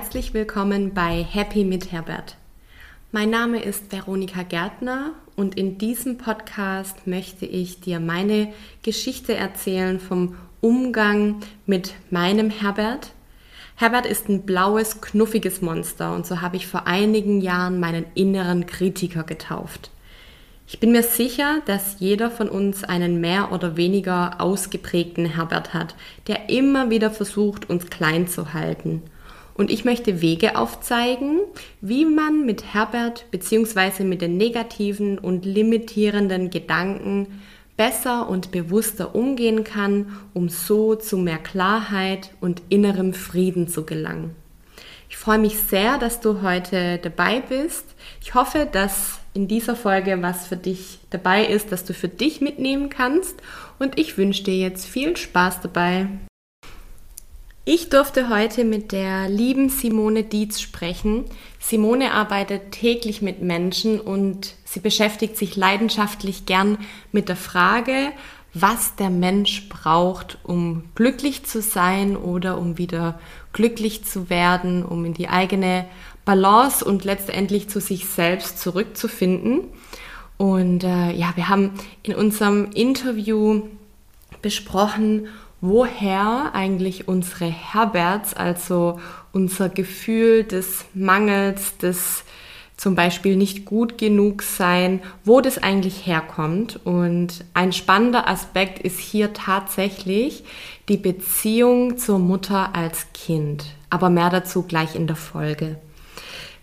herzlich willkommen bei Happy mit Herbert. Mein Name ist Veronika Gärtner und in diesem Podcast möchte ich dir meine Geschichte erzählen vom Umgang mit meinem Herbert. Herbert ist ein blaues, knuffiges Monster und so habe ich vor einigen Jahren meinen inneren Kritiker getauft. Ich bin mir sicher, dass jeder von uns einen mehr oder weniger ausgeprägten Herbert hat, der immer wieder versucht, uns klein zu halten. Und ich möchte Wege aufzeigen, wie man mit Herbert bzw. mit den negativen und limitierenden Gedanken besser und bewusster umgehen kann, um so zu mehr Klarheit und innerem Frieden zu gelangen. Ich freue mich sehr, dass du heute dabei bist. Ich hoffe, dass in dieser Folge was für dich dabei ist, dass du für dich mitnehmen kannst. Und ich wünsche dir jetzt viel Spaß dabei. Ich durfte heute mit der lieben Simone Dietz sprechen. Simone arbeitet täglich mit Menschen und sie beschäftigt sich leidenschaftlich gern mit der Frage, was der Mensch braucht, um glücklich zu sein oder um wieder glücklich zu werden, um in die eigene Balance und letztendlich zu sich selbst zurückzufinden. Und äh, ja, wir haben in unserem Interview besprochen, woher eigentlich unsere Herberts, also unser Gefühl des Mangels, des zum Beispiel nicht gut genug sein, wo das eigentlich herkommt. Und ein spannender Aspekt ist hier tatsächlich die Beziehung zur Mutter als Kind. Aber mehr dazu gleich in der Folge.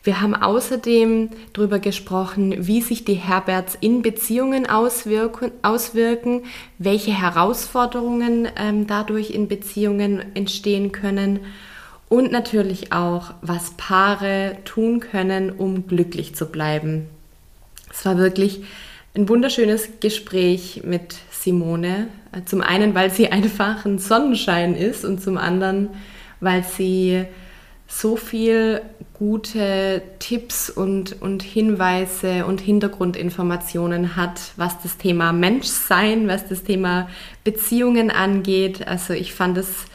Wir haben außerdem darüber gesprochen, wie sich die Herberts in Beziehungen auswirken, auswirken welche Herausforderungen ähm, dadurch in Beziehungen entstehen können und natürlich auch, was Paare tun können, um glücklich zu bleiben. Es war wirklich ein wunderschönes Gespräch mit Simone. Zum einen, weil sie einfach ein Sonnenschein ist und zum anderen, weil sie so viel gute Tipps und, und Hinweise und Hintergrundinformationen hat, was das Thema Menschsein, was das Thema Beziehungen angeht. Also ich fand es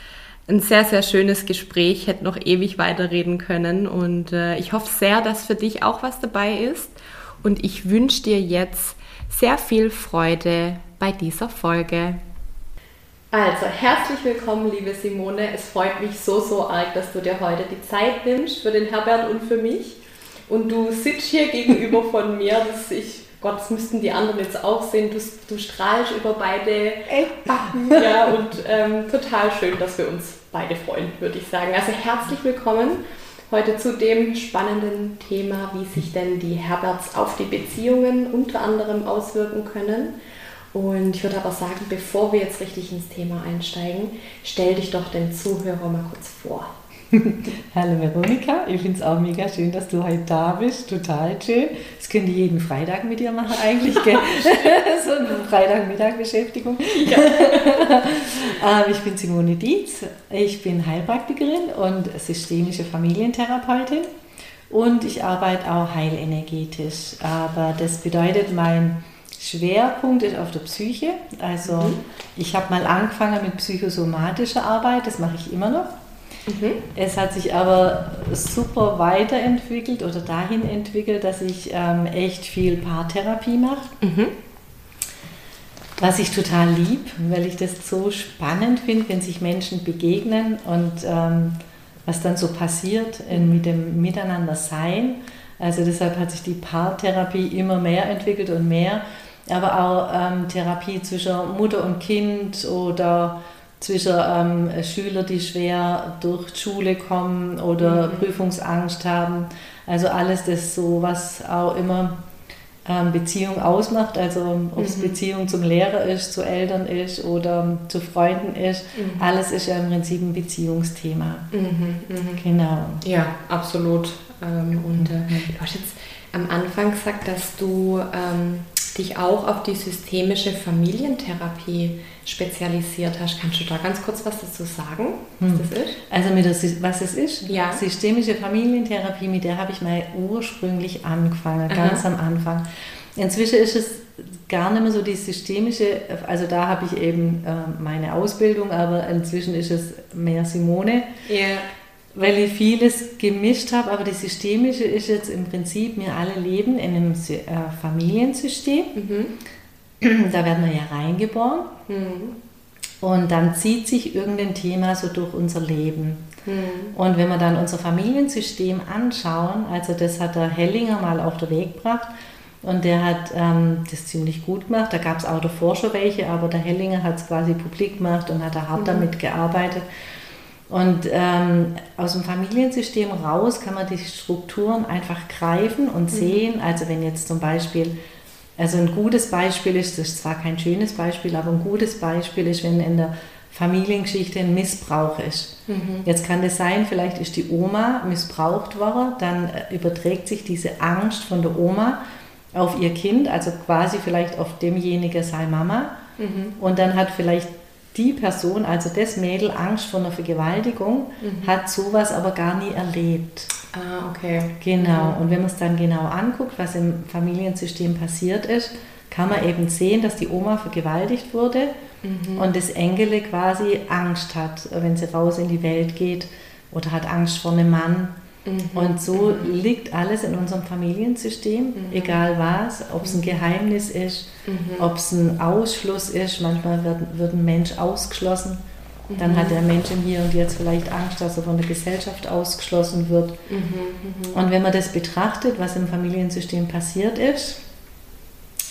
ein sehr, sehr schönes Gespräch, hätte noch ewig weiterreden können und äh, ich hoffe sehr, dass für dich auch was dabei ist und ich wünsche dir jetzt sehr viel Freude bei dieser Folge. Also, herzlich willkommen, liebe Simone. Es freut mich so, so arg, dass du dir heute die Zeit nimmst für den Herbert und für mich. Und du sitzt hier gegenüber von mir, dass ich, Gott, das müssten die anderen jetzt auch sehen, du, du strahlst über beide Backen. Ja, und ähm, total schön, dass wir uns beide freuen, würde ich sagen. Also, herzlich willkommen heute zu dem spannenden Thema, wie sich denn die Herberts auf die Beziehungen unter anderem auswirken können. Und ich würde aber sagen, bevor wir jetzt richtig ins Thema einsteigen, stell dich doch den Zuhörer mal kurz vor. Hallo Veronika, ich finde es auch mega schön, dass du heute da bist. Total schön. Das könnte ich jeden Freitag mit dir machen, eigentlich. Gell? so eine Freitagmittag-Beschäftigung. Ja. Ähm, ich bin Simone Dietz. Ich bin Heilpraktikerin und systemische Familientherapeutin. Und ich arbeite auch heilenergetisch. Aber das bedeutet, mein Schwerpunkt ist auf der Psyche. Also mhm. ich habe mal angefangen mit psychosomatischer Arbeit, das mache ich immer noch. Mhm. Es hat sich aber super weiterentwickelt oder dahin entwickelt, dass ich ähm, echt viel Paartherapie mache. Mhm. Was ich total lieb, weil ich das so spannend finde, wenn sich Menschen begegnen und ähm, was dann so passiert in, mit dem Miteinander sein. Also deshalb hat sich die Paartherapie immer mehr entwickelt und mehr aber auch ähm, Therapie zwischen Mutter und Kind oder zwischen ähm, Schülern, die schwer durch die Schule kommen oder mhm. Prüfungsangst haben. Also alles das so, was auch immer ähm, Beziehung ausmacht, also ob es mhm. Beziehung zum Lehrer ist, zu Eltern ist oder zu Freunden ist, mhm. alles ist ja im Prinzip ein Beziehungsthema. Mhm, mhm. Genau. Ja, absolut. Ähm, und äh, du hast jetzt am Anfang gesagt, dass du ähm, dich auch auf die systemische Familientherapie spezialisiert hast. Kannst du da ganz kurz was dazu sagen, was hm. das ist? Also mit der, was es ist? Ja. Systemische Familientherapie, mit der habe ich mal ursprünglich angefangen, ganz Aha. am Anfang. Inzwischen ist es gar nicht mehr so die systemische, also da habe ich eben äh, meine Ausbildung, aber inzwischen ist es mehr Simone. Ja. Weil ich vieles gemischt habe, aber das Systemische ist jetzt im Prinzip, wir alle leben in einem äh, Familiensystem. Mhm. Da werden wir ja reingeboren. Mhm. Und dann zieht sich irgendein Thema so durch unser Leben. Mhm. Und wenn wir dann unser Familiensystem anschauen, also das hat der Hellinger mal auf den Weg gebracht, und der hat ähm, das ziemlich gut gemacht. Da gab es auch davor schon welche, aber der Hellinger hat es quasi publik gemacht und hat da hart mhm. damit gearbeitet. Und ähm, aus dem Familiensystem raus kann man die Strukturen einfach greifen und mhm. sehen. Also wenn jetzt zum Beispiel, also ein gutes Beispiel ist, das ist zwar kein schönes Beispiel, aber ein gutes Beispiel ist, wenn in der Familiengeschichte ein Missbrauch ist. Mhm. Jetzt kann das sein, vielleicht ist die Oma missbraucht worden, dann äh, überträgt sich diese Angst von der Oma auf ihr Kind, also quasi vielleicht auf demjenigen seine Mama. Mhm. Und dann hat vielleicht die Person, also das Mädel, Angst vor einer Vergewaltigung, mhm. hat sowas aber gar nie erlebt. Ah, okay. Genau. Mhm. Und wenn man es dann genau anguckt, was im Familiensystem passiert ist, kann man eben sehen, dass die Oma vergewaltigt wurde mhm. und das Engele quasi Angst hat, wenn sie raus in die Welt geht oder hat Angst vor einem Mann Mhm. Und so mhm. liegt alles in unserem Familiensystem, mhm. egal was, ob es ein Geheimnis ist, mhm. ob es ein Ausschluss ist. Manchmal wird, wird ein Mensch ausgeschlossen. Dann hat der Mensch im Hier und Jetzt vielleicht Angst, dass er von der Gesellschaft ausgeschlossen wird. Mhm. Und wenn man das betrachtet, was im Familiensystem passiert ist,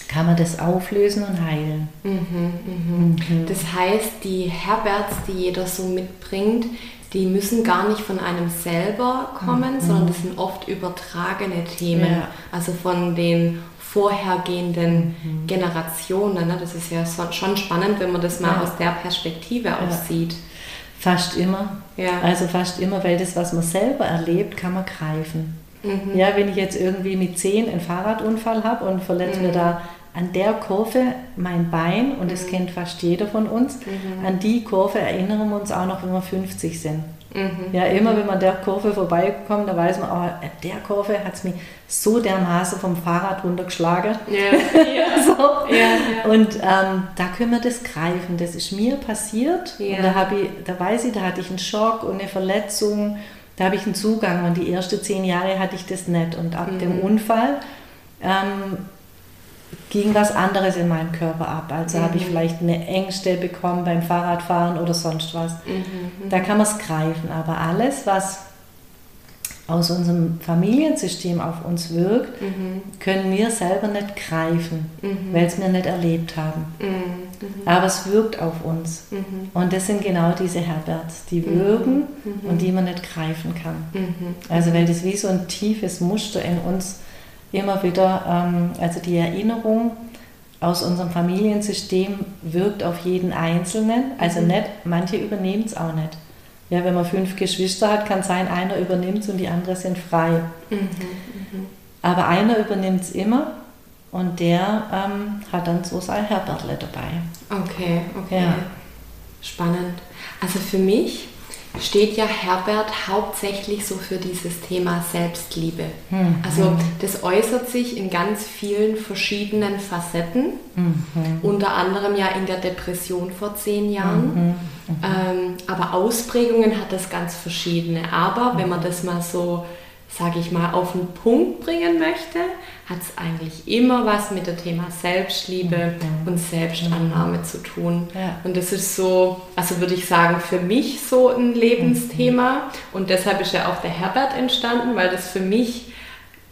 kann man das auflösen und heilen. Mhm, mhm. Das heißt, die Herberts, die jeder so mitbringt, die müssen gar nicht von einem selber kommen, mhm. sondern das sind oft übertragene Themen. Ja. Also von den vorhergehenden mhm. Generationen. Ne? Das ist ja schon spannend, wenn man das mal ja. aus der Perspektive auch ja. sieht. Fast immer. Ja. Also fast immer, weil das, was man selber erlebt, kann man greifen. Mhm. Ja, wenn ich jetzt irgendwie mit zehn einen Fahrradunfall habe und verletze mhm. mir da an der Kurve mein Bein, und das mhm. kennt fast jeder von uns, mhm. an die Kurve erinnern wir uns auch noch, wenn wir 50 sind. Mhm. Ja, immer wenn man der Kurve vorbeikommt, da weiß man, oh, der Kurve hat es mich so dermaßen vom Fahrrad runtergeschlagen. Ja, ja. so. ja. Und ähm, da können wir das greifen. Das ist mir passiert. Und da, ich, da weiß ich, da hatte ich einen Schock und eine Verletzung. Da habe ich einen Zugang. Und die ersten zehn Jahre hatte ich das nicht. Und ab mhm. dem Unfall ähm, ging was anderes in meinem Körper ab. Also mhm. habe ich mhm. vielleicht eine Ängste bekommen beim Fahrradfahren oder sonst was. Mhm. Da kann man es greifen. Aber alles, was aus unserem Familiensystem auf uns wirkt, mhm. können wir selber nicht greifen, mhm. weil es wir nicht erlebt haben. Mhm. Aber es wirkt auf uns. Und das sind genau diese Herberts, die wirken und die man nicht greifen kann. Also weil das wie so ein tiefes Muster in uns ist immer wieder, ähm, also die Erinnerung aus unserem Familiensystem wirkt auf jeden Einzelnen. Also mhm. nicht, manche übernehmen es auch nicht. Ja, wenn man fünf Geschwister hat, kann sein, einer übernimmt es und die anderen sind frei. Mhm, mhm. Aber einer übernimmt es immer und der ähm, hat dann so sein Herbertle dabei. Okay, okay. Ja. Spannend. Also für mich steht ja Herbert hauptsächlich so für dieses Thema Selbstliebe. Mhm. Also das äußert sich in ganz vielen verschiedenen Facetten, mhm. unter anderem ja in der Depression vor zehn Jahren. Mhm. Ähm, aber Ausprägungen hat das ganz verschiedene. Aber wenn man das mal so sage ich mal, auf den Punkt bringen möchte, hat es eigentlich immer was mit dem Thema Selbstliebe mhm. und Selbstannahme zu tun. Ja. Und das ist so, also würde ich sagen, für mich so ein Lebensthema. Mhm. Und deshalb ist ja auch der Herbert entstanden, weil das für mich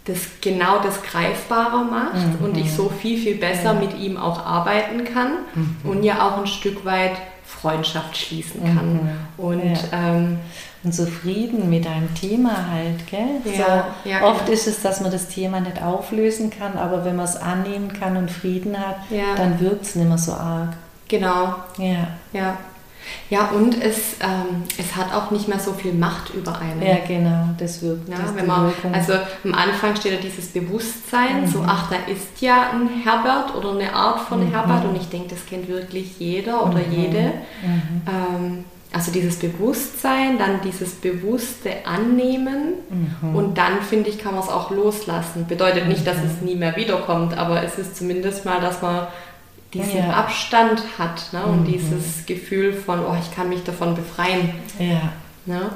das genau das greifbarer macht mhm. und ich so viel, viel besser mit ihm auch arbeiten kann mhm. und ja auch ein Stück weit Freundschaft schließen kann. Mhm. Und ja. ähm, und zufrieden mit einem Thema halt. Gell? Ja, so, ja, oft genau. ist es, dass man das Thema nicht auflösen kann, aber wenn man es annehmen kann und Frieden hat, ja. dann wirkt es nicht mehr so arg. Genau. Ja. Ja. Ja, und es, ähm, es hat auch nicht mehr so viel Macht über einen. Ja, genau, das wirkt. Ja, das wenn man, also am Anfang steht ja dieses Bewusstsein, mhm. so, ach, da ist ja ein Herbert oder eine Art von mhm. Herbert und ich denke, das kennt wirklich jeder oder mhm. jede. Mhm. Ähm, also dieses Bewusstsein, dann dieses bewusste Annehmen mhm. und dann finde ich, kann man es auch loslassen. Bedeutet nicht, dass es mhm. nie mehr wiederkommt, aber es ist zumindest mal, dass man diesen ja. Abstand hat ne? und mhm. dieses Gefühl von, oh, ich kann mich davon befreien. Ja. Ne?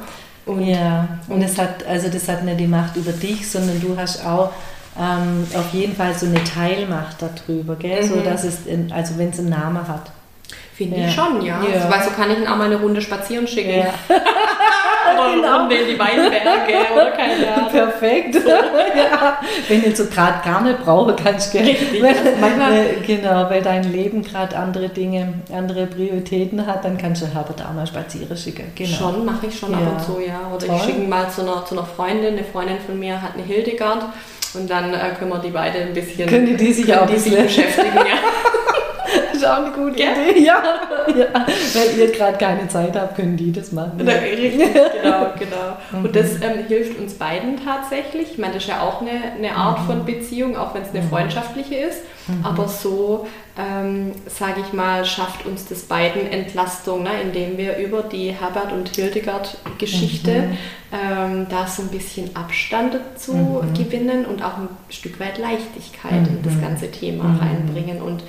Und, ja, und, und es hat, also das hat nicht die Macht über dich, sondern du hast auch ähm, auf jeden Fall so eine Teilmacht darüber, gell? Mhm. So, dass es, also wenn es einen Namen hat. Finde ja. ich schon, ja. ja. Also, weil so kann ich ihn auch mal eine Runde spazieren schicken. Ja. oder eine genau. Runde in die Weinberge oder keine Ahnung. Perfekt. So. ja. Wenn du so gerade gar nicht brauchen kannst, gell? Richtig. Weil, manchmal, genau, weil dein Leben gerade andere Dinge, andere Prioritäten hat, dann kannst du Herbert auch mal spazieren schicken. Genau. Schon, mache ich schon ab und zu, ja. Oder Toll. ich schicke ihn mal zu einer, zu einer Freundin. Eine Freundin von mir hat eine Hildegard. Und dann äh, können wir die beide ein bisschen können die, die sich auch die sich beschäftigen. Ja. Das ist auch eine gute ja. Idee. Ja. ja. Weil ihr gerade keine Zeit habt, können die das machen. Ja. Richtig, genau, genau. Und das ähm, hilft uns beiden tatsächlich. Ich meine, das ist ja auch eine, eine Art mhm. von Beziehung, auch wenn es eine mhm. freundschaftliche ist. Mhm. Aber so, ähm, sage ich mal, schafft uns das beiden Entlastung, ne? indem wir über die Herbert und Hildegard-Geschichte mhm. ähm, da so ein bisschen Abstand dazu mhm. gewinnen und auch ein Stück weit Leichtigkeit in das mhm. ganze Thema reinbringen. Und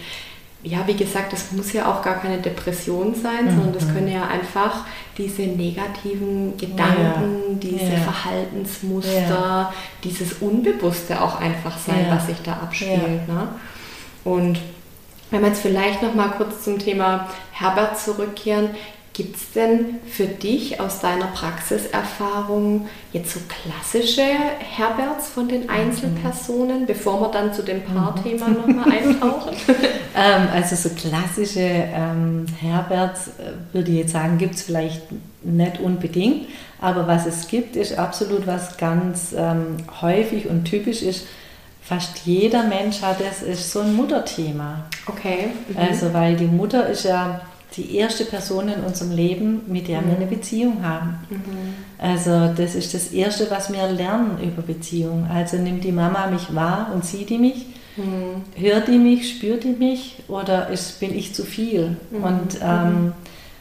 ja, wie gesagt, das muss ja auch gar keine Depression sein, mhm. sondern das können ja einfach diese negativen Gedanken, ja. diese ja. Verhaltensmuster, ja. dieses Unbewusste auch einfach sein, was sich da abspielt. Ne? Und wenn wir jetzt vielleicht noch mal kurz zum Thema Herbert zurückkehren, Gibt es denn für dich aus deiner Praxiserfahrung jetzt so klassische Herberts von den Einzelpersonen, mhm. bevor wir dann zu dem Paarthema mhm. nochmal eintauchen? ähm, also so klassische ähm, Herberts, äh, würde ich jetzt sagen, gibt es vielleicht nicht unbedingt. Aber was es gibt, ist absolut was ganz ähm, häufig und typisch ist, fast jeder Mensch hat es, ist so ein Mutterthema. Okay. Mhm. Also weil die Mutter ist ja die erste Person in unserem Leben, mit der mhm. wir eine Beziehung haben. Mhm. Also das ist das Erste, was wir lernen über Beziehung. Also nimmt die Mama mich wahr und sieht die mich, mhm. hört die mich, spürt die mich oder ist, bin ich zu viel? Mhm. Und, ähm,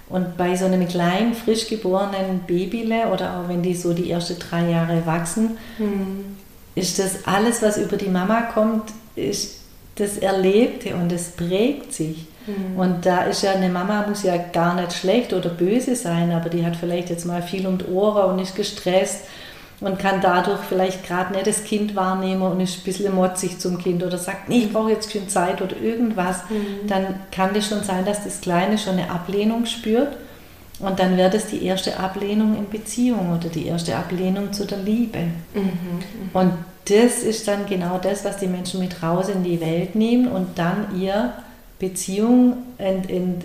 und bei so einem kleinen, frisch geborenen Babyle oder auch wenn die so die ersten drei Jahre wachsen, mhm. ist das alles, was über die Mama kommt, ist das Erlebte und es prägt sich. Mhm. Und da ist ja eine Mama, muss ja gar nicht schlecht oder böse sein, aber die hat vielleicht jetzt mal viel um die Ohren und ist gestresst und kann dadurch vielleicht gerade nicht das Kind wahrnehmen und ist ein bisschen motzig zum Kind oder sagt, nee, ich brauche jetzt keine Zeit oder irgendwas, mhm. dann kann das schon sein, dass das Kleine schon eine Ablehnung spürt und dann wird es die erste Ablehnung in Beziehung oder die erste Ablehnung zu der Liebe. Mhm. mhm. Und das ist dann genau das, was die Menschen mit raus in die Welt nehmen und dann ihr Beziehung, in, in,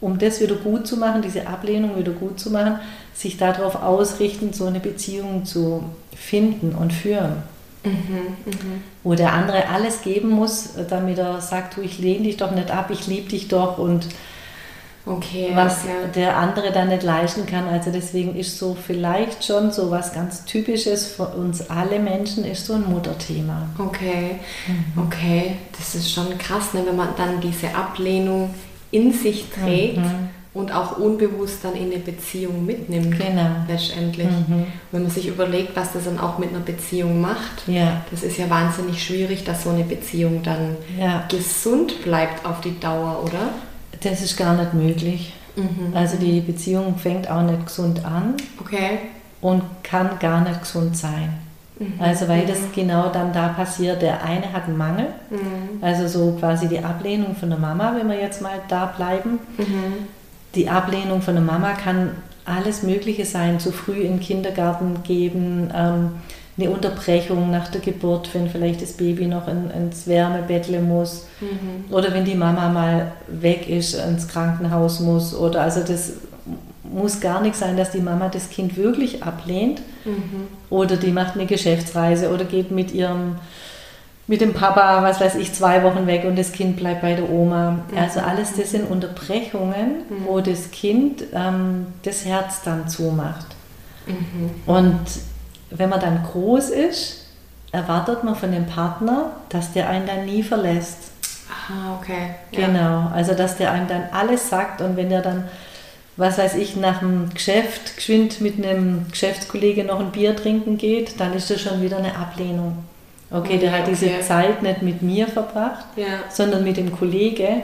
um das wieder gut zu machen, diese Ablehnung wieder gut zu machen, sich darauf ausrichten, so eine Beziehung zu finden und führen. Mhm, mh. Wo der andere alles geben muss, damit er sagt, du, ich lehne dich doch nicht ab, ich liebe dich doch und Okay, was ja. der andere dann nicht leisten kann. Also deswegen ist so vielleicht schon so was ganz Typisches für uns alle Menschen, ist so ein Mutterthema. Okay, mhm. okay, das ist schon krass, ne, wenn man dann diese Ablehnung in sich trägt. Mhm. Und auch unbewusst dann in eine Beziehung mitnimmt, genau. letztendlich. Mhm. Wenn man sich überlegt, was das dann auch mit einer Beziehung macht, ja. das ist ja wahnsinnig schwierig, dass so eine Beziehung dann ja. gesund bleibt auf die Dauer, oder? Das ist gar nicht möglich. Mhm. Also die Beziehung fängt auch nicht gesund an okay. und kann gar nicht gesund sein. Mhm. Also weil mhm. das genau dann da passiert, der eine hat einen Mangel, mhm. also so quasi die Ablehnung von der Mama, wenn wir jetzt mal da bleiben. Mhm. Die Ablehnung von der Mama kann alles Mögliche sein, zu früh in den Kindergarten geben, ähm, eine Unterbrechung nach der Geburt, wenn vielleicht das Baby noch in, ins Wärmebettle muss mhm. oder wenn die Mama mal weg ist, ins Krankenhaus muss oder also das muss gar nicht sein, dass die Mama das Kind wirklich ablehnt mhm. oder die macht eine Geschäftsreise oder geht mit ihrem mit dem Papa, was weiß ich, zwei Wochen weg und das Kind bleibt bei der Oma. Mhm. Also alles das sind Unterbrechungen, mhm. wo das Kind ähm, das Herz dann zumacht. Mhm. Und wenn man dann groß ist, erwartet man von dem Partner, dass der einen dann nie verlässt. Ah, okay. Genau, also dass der einem dann alles sagt und wenn er dann, was weiß ich, nach dem Geschäft geschwind mit einem Geschäftskollege noch ein Bier trinken geht, dann ist das schon wieder eine Ablehnung. Okay, der hat okay. diese Zeit nicht mit mir verbracht, ja. sondern mit dem Kollege.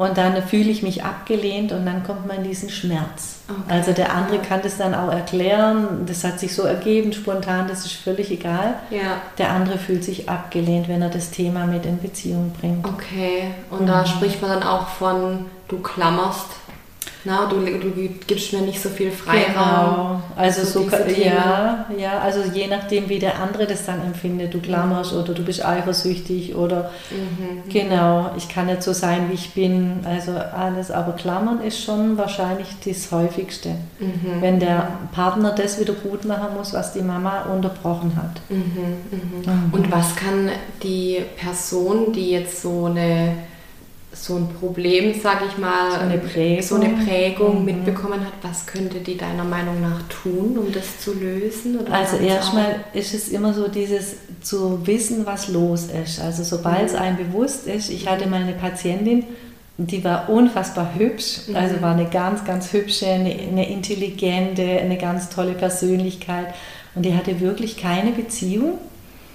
Und dann fühle ich mich abgelehnt und dann kommt man in diesen Schmerz. Okay. Also der andere kann das dann auch erklären, das hat sich so ergeben, spontan, das ist völlig egal. Ja. Der andere fühlt sich abgelehnt, wenn er das Thema mit in Beziehung bringt. Okay, und mhm. da spricht man dann auch von, du klammerst na, du, du gibst mir nicht so viel Freiraum. Genau. Also so, so ja, ja, also je nachdem, wie der andere das dann empfindet, du klammerst oder du bist eifersüchtig oder mhm. genau, ich kann nicht so sein, wie ich bin. Also alles, aber klammern ist schon wahrscheinlich das häufigste. Mhm. Wenn der Partner das wieder gut machen muss, was die Mama unterbrochen hat. Mhm, mhm. Mhm. Und was kann die Person, die jetzt so eine so ein Problem, sage ich mal, so eine Prägung, so eine Prägung mhm. mitbekommen hat, was könnte die deiner Meinung nach tun, um das zu lösen? also erstmal ist es immer so dieses zu wissen, was los ist. Also sobald es mhm. einem bewusst ist, ich hatte mal eine Patientin, die war unfassbar hübsch, mhm. also war eine ganz, ganz hübsche, eine, eine intelligente, eine ganz tolle Persönlichkeit und die hatte wirklich keine Beziehung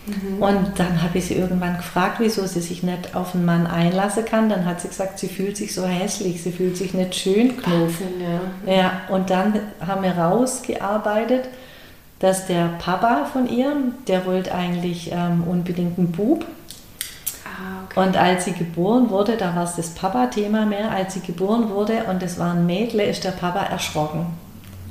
Mhm. Und dann habe ich sie irgendwann gefragt, wieso sie sich nicht auf einen Mann einlassen kann. Dann hat sie gesagt, sie fühlt sich so hässlich, sie fühlt sich nicht schön genug. Ja. ja, und dann haben wir rausgearbeitet, dass der Papa von ihr, der wollte eigentlich ähm, unbedingt einen Bub. Ah, okay. Und als sie geboren wurde, da war es das Papa-Thema mehr, als sie geboren wurde und es war ein Mädle, ist der Papa erschrocken.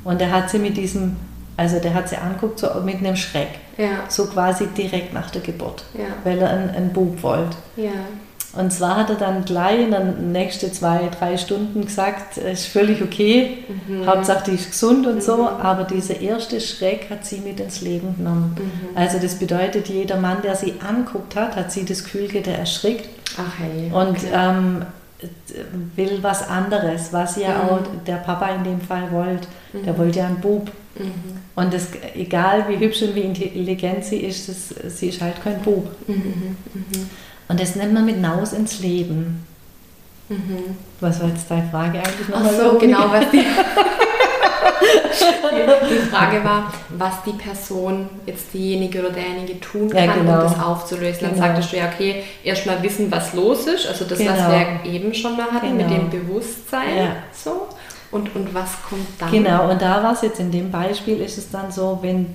Und er hat sie mit diesem also der hat sie anguckt so mit einem Schreck. Ja. So quasi direkt nach der Geburt. Ja. Weil er einen, einen Bub wollte. Ja. Und zwar hat er dann gleich in den nächsten zwei, drei Stunden gesagt, es ist völlig okay, mhm. Hauptsache die ist gesund und mhm. so, aber dieser erste Schreck hat sie mit ins Leben genommen. Mhm. Also das bedeutet, jeder Mann, der sie anguckt hat, hat sie das der erschrickt. Ach hey, okay. Und ähm, will was anderes, was ja mhm. auch der Papa in dem Fall wollte. Der mhm. wollte ja einen Bub. Mhm. Und das, egal wie hübsch und wie intelligent sie ist, das, sie ist halt kein Bub. Mhm. Und das nennt man mit Naus ins Leben. Mhm. Was war jetzt deine Frage eigentlich nochmal? Ach so, genau, was die, die, Frage war, was die Person, jetzt diejenige oder derjenige tun kann, ja, genau. um das aufzulösen. Dann genau. sagtest du ja, okay, erstmal wissen, was los ist, also das, genau. was wir eben schon mal hatten, mit dem genau. Bewusstsein. Ja. So. Und, und was kommt dann? Genau, und da war es jetzt in dem Beispiel, ist es dann so, wenn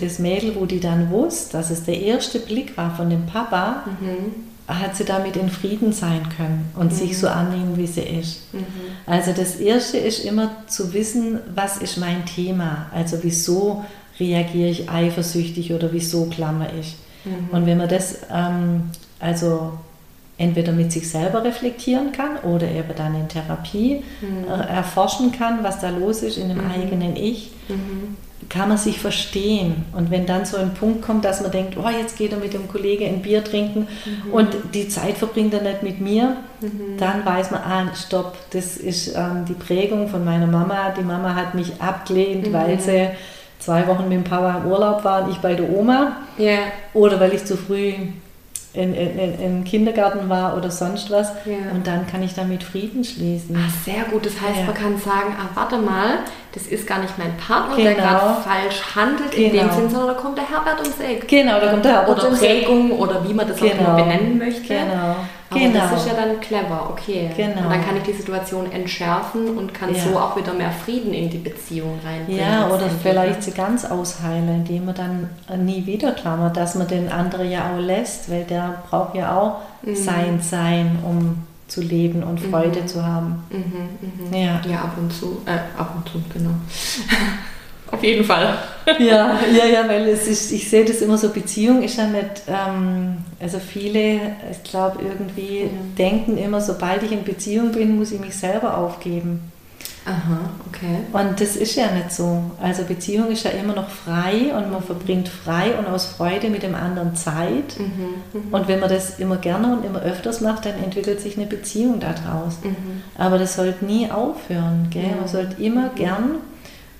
das Mädel, wo die dann wusste, dass es der erste Blick war von dem Papa, mhm. Hat sie damit in Frieden sein können und mhm. sich so annehmen, wie sie ist. Mhm. Also das Erste ist immer zu wissen, was ist mein Thema, also wieso reagiere ich eifersüchtig oder wieso klammer ich. Mhm. Und wenn man das ähm, also entweder mit sich selber reflektieren kann oder eben dann in Therapie mhm. äh, erforschen kann, was da los ist in dem mhm. eigenen Ich, mhm. Kann man sich verstehen. Und wenn dann so ein Punkt kommt, dass man denkt, oh, jetzt geht er mit dem Kollegen ein Bier trinken mhm. und die Zeit verbringt er nicht mit mir, mhm. dann weiß man, ah, stopp, das ist ähm, die Prägung von meiner Mama. Die Mama hat mich abgelehnt, mhm. weil sie zwei Wochen mit dem Papa im Urlaub war und ich bei der Oma. Yeah. Oder weil ich zu früh in, in, in Kindergarten war oder sonst was. Ja. Und dann kann ich damit Frieden schließen. Ach, sehr gut. Das heißt, ja. man kann sagen, ah, warte mal, das ist gar nicht mein Partner, genau. der gerade falsch handelt genau. in dem genau. Sinn, sondern da kommt der Herbert ums Eck. Genau, da kommt der Herbert Oder Prägung oder wie man das genau. auch immer benennen möchte. Genau. Aber genau. das ist ja dann clever, okay. Genau. Und dann kann ich die Situation entschärfen und kann ja. so auch wieder mehr Frieden in die Beziehung reinbringen. Ja, oder vielleicht sie ganz ausheilen, indem man dann nie wieder klammert, dass man den anderen ja auch lässt, weil der braucht ja auch mhm. sein Sein, um zu leben und Freude mhm. zu haben. Mhm, mhm. Ja. ja, ab und zu. Äh, ab und zu, genau. Auf jeden Fall. ja, ja, ja, weil es ist, ich sehe das immer so, Beziehung ist ja nicht, ähm, also viele, ich glaube, irgendwie mhm. denken immer, sobald ich in Beziehung bin, muss ich mich selber aufgeben. Aha, okay. Und das ist ja nicht so. Also Beziehung ist ja immer noch frei und man verbringt frei und aus Freude mit dem anderen Zeit. Mhm, mh. Und wenn man das immer gerne und immer öfters macht, dann entwickelt sich eine Beziehung daraus. Mhm. Aber das sollte nie aufhören. Gell? Man sollte immer gern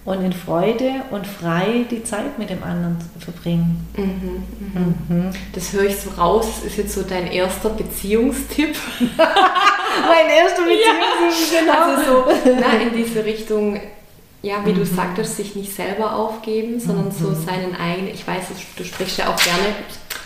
und in Freude und frei die Zeit mit dem anderen verbringen. Mhm, mhm. Mhm. Das höre ich so raus, das ist jetzt so dein erster Beziehungstipp. mein erster Beziehungstipp, ja. genau. Also so na, in diese Richtung, ja, wie du mhm. sagtest, sich nicht selber aufgeben, sondern so mhm. seinen eigenen, ich weiß, du sprichst ja auch gerne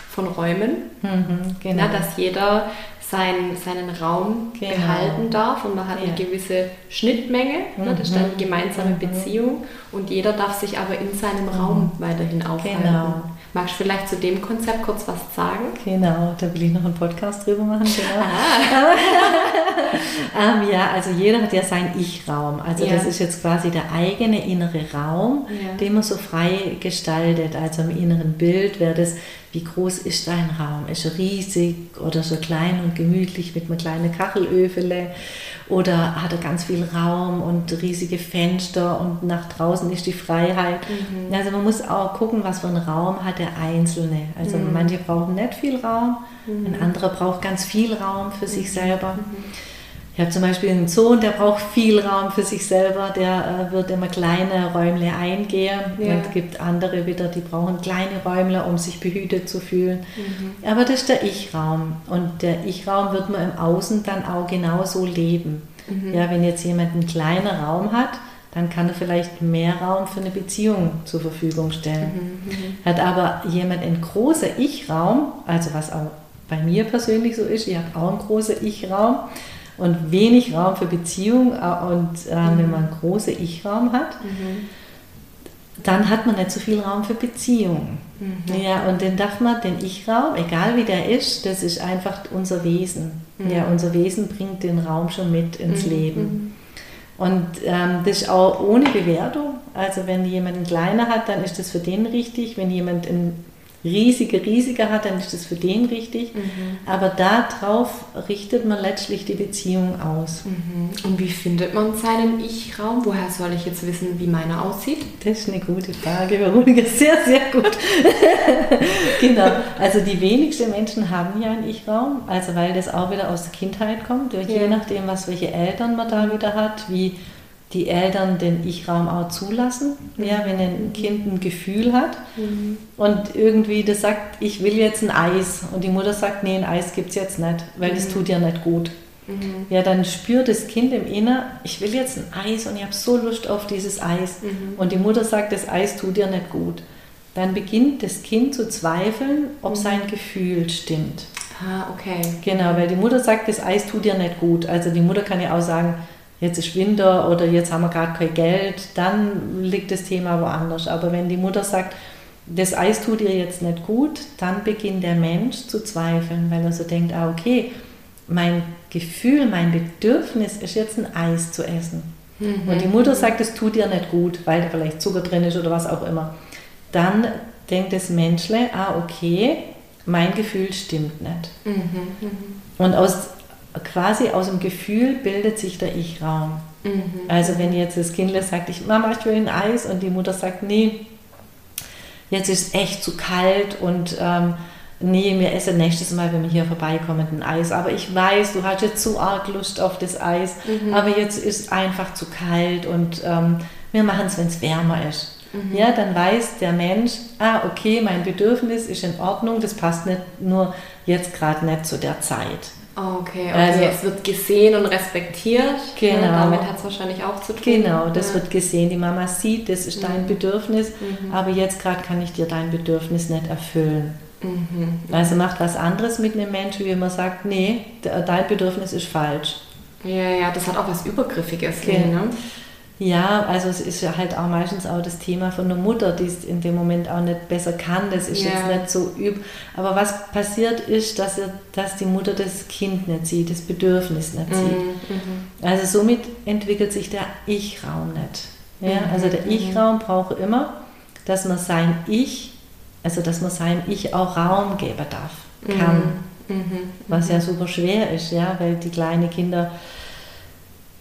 von Räumen. Mhm, genau. Na, dass jeder sein, seinen Raum Genau. behalten darf und man hat Ja. eine gewisse Schnittmenge. Ne? Das ist dann Mhm. eine gemeinsame Mhm. Beziehung und jeder darf sich aber in seinem Raum weiterhin aufhalten. Genau. Magst du vielleicht zu dem Konzept kurz was sagen? Genau, da will ich noch einen Podcast drüber machen. Genau. ähm, ja, also jeder hat ja seinen Ich-Raum. Also Ja. das ist jetzt quasi der eigene innere Raum, Ja. den man so frei gestaltet. Also im inneren Bild wäre das, wie groß ist dein Raum? Ist er riesig oder so klein und gemütlich mit einem kleinen Kachelöfele? Oder hat er ganz viel Raum und riesige Fenster und nach draußen ist die Freiheit? Also man muss auch gucken, was für einen Raum hat der Einzelne. Also manche brauchen nicht viel Raum, ein anderer braucht ganz viel Raum für sich selber. Ich habe zum Beispiel einen Sohn, der braucht viel Raum für sich selber, der äh, wird immer kleine Räumle eingehen. Ja. Und es gibt andere wieder, die brauchen kleine Räumle, um sich behütet zu fühlen. Aber das ist der Ich-Raum. Und der Ich-Raum wird man im Außen dann auch genauso leben. Ja, wenn jetzt jemand einen kleinen Raum hat, dann kann er vielleicht mehr Raum für eine Beziehung zur Verfügung stellen. Hat aber jemand einen großen Ich-Raum, also was auch bei mir persönlich so ist, ich habe auch einen großen Ich-Raum und wenig Raum für Beziehung äh, und äh, wenn man einen großen Ich-Raum hat, dann hat man nicht so viel Raum für Beziehung. Ja, und den darf man, den Ich-Raum, egal wie der ist, das ist einfach unser Wesen. Ja, unser Wesen bringt den Raum schon mit ins Leben. Und ähm, das ist auch ohne Bewertung. Also wenn jemand einen kleiner hat, dann ist das für den richtig. Wenn jemand einen riesiger, riesiger hat, dann ist das für den richtig. Aber darauf richtet man letztlich die Beziehung aus. Mhm. Und wie findet man seinen Ich-Raum? Woher soll ich jetzt wissen, wie meiner aussieht? Das ist eine gute Frage, Veronika. Sehr, sehr gut. genau. Also die wenigsten Menschen haben ja einen Ich-Raum, also weil das auch wieder aus der Kindheit kommt, durch Ja. je nachdem, was welche Eltern man da wieder hat, wie die Eltern den Ich-Raum auch zulassen. Ja, wenn ein Kind ein Gefühl hat und irgendwie das sagt, ich will jetzt ein Eis und die Mutter sagt, nee, ein Eis gibt es jetzt nicht, weil das tut ja nicht gut. Ja, dann spürt das Kind im Inneren, ich will jetzt ein Eis und ich habe so Lust auf dieses Eis. Und die Mutter sagt, das Eis tut dir nicht gut. Dann beginnt das Kind zu zweifeln, ob sein Gefühl stimmt. Ah, okay. Genau, weil die Mutter sagt, das Eis tut dir nicht gut. Also die Mutter kann ja auch sagen, jetzt ist Winter oder jetzt haben wir gerade kein Geld, dann liegt das Thema woanders. Aber wenn die Mutter sagt, das Eis tut dir jetzt nicht gut, dann beginnt der Mensch zu zweifeln, weil er so denkt, ah, okay, mein Gefühl, mein Bedürfnis ist jetzt ein Eis zu essen. Und die Mutter sagt, es tut dir nicht gut, weil da vielleicht Zucker drin ist oder was auch immer. Dann denkt das Menschle, ah, okay, mein Gefühl stimmt nicht. Und aus, quasi aus dem Gefühl bildet sich der Ich-Raum. Also wenn jetzt das Kind sagt, ich, Mama, ich will ein Eis und die Mutter sagt, nee, jetzt ist es echt zu kalt und ähm, nee, wir essen nächstes Mal, wenn wir hier vorbeikommen, ein Eis. Aber ich weiß, du hast jetzt zu arg Lust auf das Eis, aber jetzt ist einfach zu kalt und ähm, wir machen es, wenn es wärmer ist. Ja, dann weiß der Mensch, ah, okay, mein Bedürfnis ist in Ordnung, das passt nicht nur jetzt gerade nicht zu der Zeit. Okay, okay. Also- es wird gesehen und respektiert. Genau. Ja, damit hat es wahrscheinlich auch zu tun. Genau, das ja. wird gesehen. Die Mama sieht, das ist dein Bedürfnis, aber jetzt gerade kann ich dir dein Bedürfnis nicht erfüllen. Also macht was anderes mit einem Menschen, wie man sagt, nee, de- dein Bedürfnis ist falsch. Ja, ja, das hat auch was Übergriffiges. Okay. Ne? Ja, also es ist ja halt auch meistens auch das Thema von der Mutter, die es in dem Moment auch nicht besser kann. Das ist Ja. jetzt nicht so üb. Aber was passiert ist, dass, er, dass die Mutter das Kind nicht sieht, das Bedürfnis nicht sieht. Also somit entwickelt sich der Ich-Raum nicht. Ja, also der Ich-Raum braucht immer, dass man sein Ich, also dass man seinem Ich auch Raum geben darf, kann. Was ja super schwer ist, ja, weil die kleinen Kinder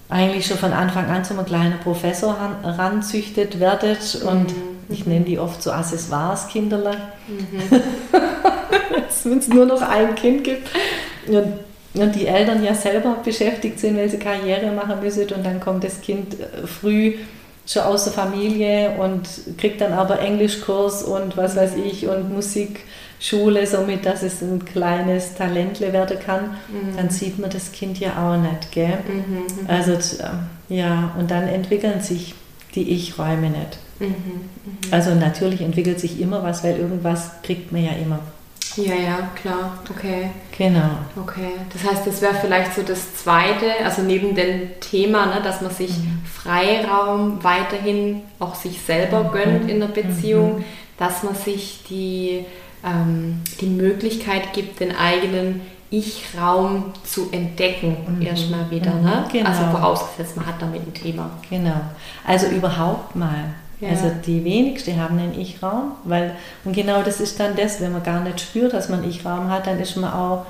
eigentlich schon von Anfang an zum kleinen Professor ran, ranzüchtet werdet. Und ich nenne die oft so Accessoires-Kinderle. Wenn es nur noch ein Kind gibt. Und, und die Eltern ja selber beschäftigt sind, weil sie Karriere machen müssen. Und dann kommt das Kind äh, früh schon aus der Familie und kriegt dann aber Englischkurs und was weiß ich und Musikschule, somit, dass es ein kleines Talentle werden kann, dann sieht man das Kind ja auch nicht, gell? Also, t- ja, und dann entwickeln sich die Ich-Räume nicht. Also natürlich entwickelt sich immer was, weil irgendwas kriegt man ja immer. Ja, ja, klar, okay. Genau. Okay, das heißt, das wäre vielleicht so das Zweite, also neben dem Thema, ne, dass man sich mhm. Freiraum weiterhin auch sich selber mhm. gönnt in der Beziehung, mhm. dass man sich die, ähm, die Möglichkeit gibt, den eigenen ich-Raum zu entdecken, mhm. erstmal wieder. Mhm. Ne? Genau. Also vorausgesetzt, man hat damit ein Thema. Genau. Also überhaupt mal. Ja. Also die wenigsten haben einen Ich-Raum, weil, und genau das ist dann das, wenn man gar nicht spürt, dass man Ich-Raum hat, dann ist man auch,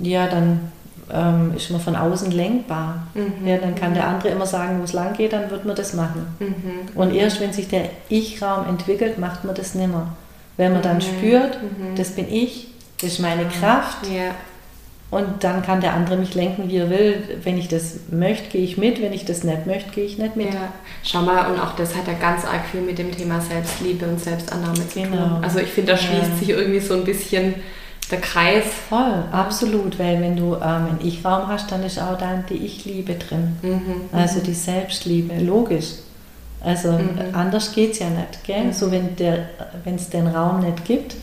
ja, dann ähm, ist man von außen lenkbar. Mhm. Ja, dann kann der andere immer sagen, wo es lang geht, dann wird man das machen. Mhm. Und erst wenn sich der Ich-Raum entwickelt, macht man das nimmer. Wenn man dann mhm. spürt, mhm. das bin ich, das ist meine Kraft, ja. Und dann kann der andere mich lenken, wie er will. Wenn ich das möchte, gehe ich mit. Wenn ich das nicht möchte, gehe ich nicht mit. Ja, schau mal, und auch das hat ja ganz arg viel mit dem Thema Selbstliebe und Selbstannahme zu genau. tun. Also ich finde, da schließt ja. sich irgendwie so ein bisschen der Kreis. Voll, absolut. Weil wenn du ähm, einen Ich-Raum hast, dann ist auch dann die Ich-Liebe drin. Mhm, also die Selbstliebe, logisch. Also mhm. anders geht es ja nicht. Gell? Mhm. So wenn es den Raum nicht gibt,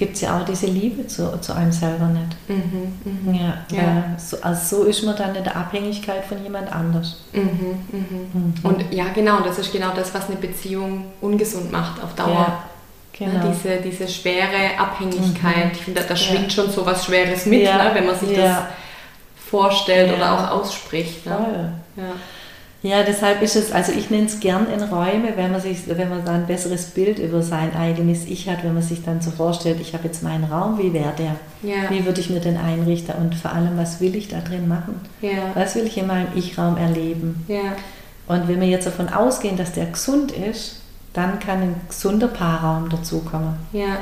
gibt es ja auch diese Liebe zu, zu einem selber nicht. Mhm, mh. Ja, ja. So, also so ist man dann in der Abhängigkeit von jemand anders. Mhm, mh. mhm. Und ja, genau, das ist genau das, was eine Beziehung ungesund macht auf Dauer. Ja, genau. ja, diese, diese schwere Abhängigkeit. Mhm. Ich finde, da, da schwingt schon so was Schweres mit, ne, wenn man sich das vorstellt oder auch ausspricht. Ne? Ja, deshalb ist es, also ich nenne es gern in Räume, wenn man sich, wenn man da ein besseres Bild über sein eigenes Ich hat, wenn man sich dann so vorstellt, ich habe jetzt meinen Raum, wie wäre der? Ja. Wie würde ich mir den einrichten? Und vor allem, was will ich da drin machen? Ja. Was will ich in meinem Ich-Raum erleben? Ja. Und wenn wir jetzt davon ausgehen, dass der gesund ist, dann kann ein gesunder Paarraum dazukommen. Ja.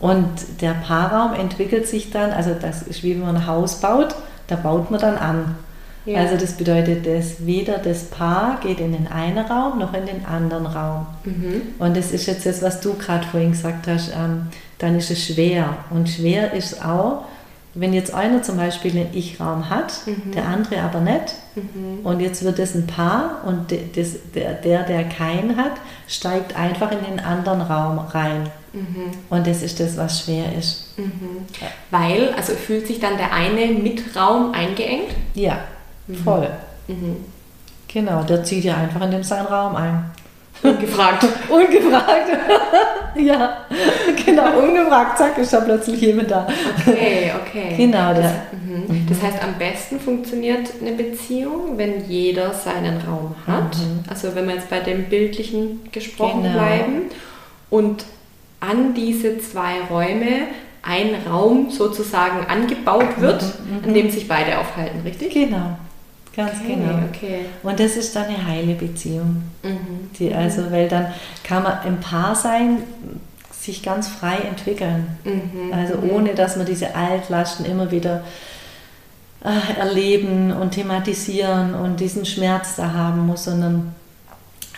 Und der Paarraum entwickelt sich dann, also das ist wie wenn man ein Haus baut, da baut man dann an. Ja. Also das bedeutet, dass weder das Paar geht in den einen Raum noch in den anderen Raum. Mhm. Und das ist jetzt das, was du gerade vorhin gesagt hast, ähm, dann ist es schwer. Und schwer ist auch, wenn jetzt einer zum Beispiel einen Ich-Raum hat, mhm. der andere aber nicht, mhm. und jetzt wird es ein Paar und das, der, der, der keinen hat, steigt einfach in den anderen Raum rein. Mhm. Und das ist das, was schwer ist. Mhm. Weil, also fühlt sich dann der eine mit Raum eingeengt? Ja. Mhm. Voll. Mhm. Genau, der zieht ja einfach in dem seinen Raum ein. Ungefragt. ungefragt. ja, genau, ungefragt, zack, ist da plötzlich jemand da. Okay, okay. Genau, das, mhm. mhm. das heißt, am besten funktioniert eine Beziehung, wenn jeder seinen Raum hat. Mhm. Also wenn wir jetzt bei dem Bildlichen gesprochen genau. bleiben und an diese zwei Räume ein Raum sozusagen angebaut wird, mhm, mhm. an dem sich beide aufhalten, richtig? Genau. Ganz okay, genau. Okay. Und das ist dann eine heile Beziehung. Mhm. Die mhm. also, weil dann kann man im Paar sein, sich ganz frei entwickeln. Mhm. Also mhm. ohne, dass man diese Altlasten immer wieder äh, erleben und thematisieren und diesen Schmerz da haben muss, sondern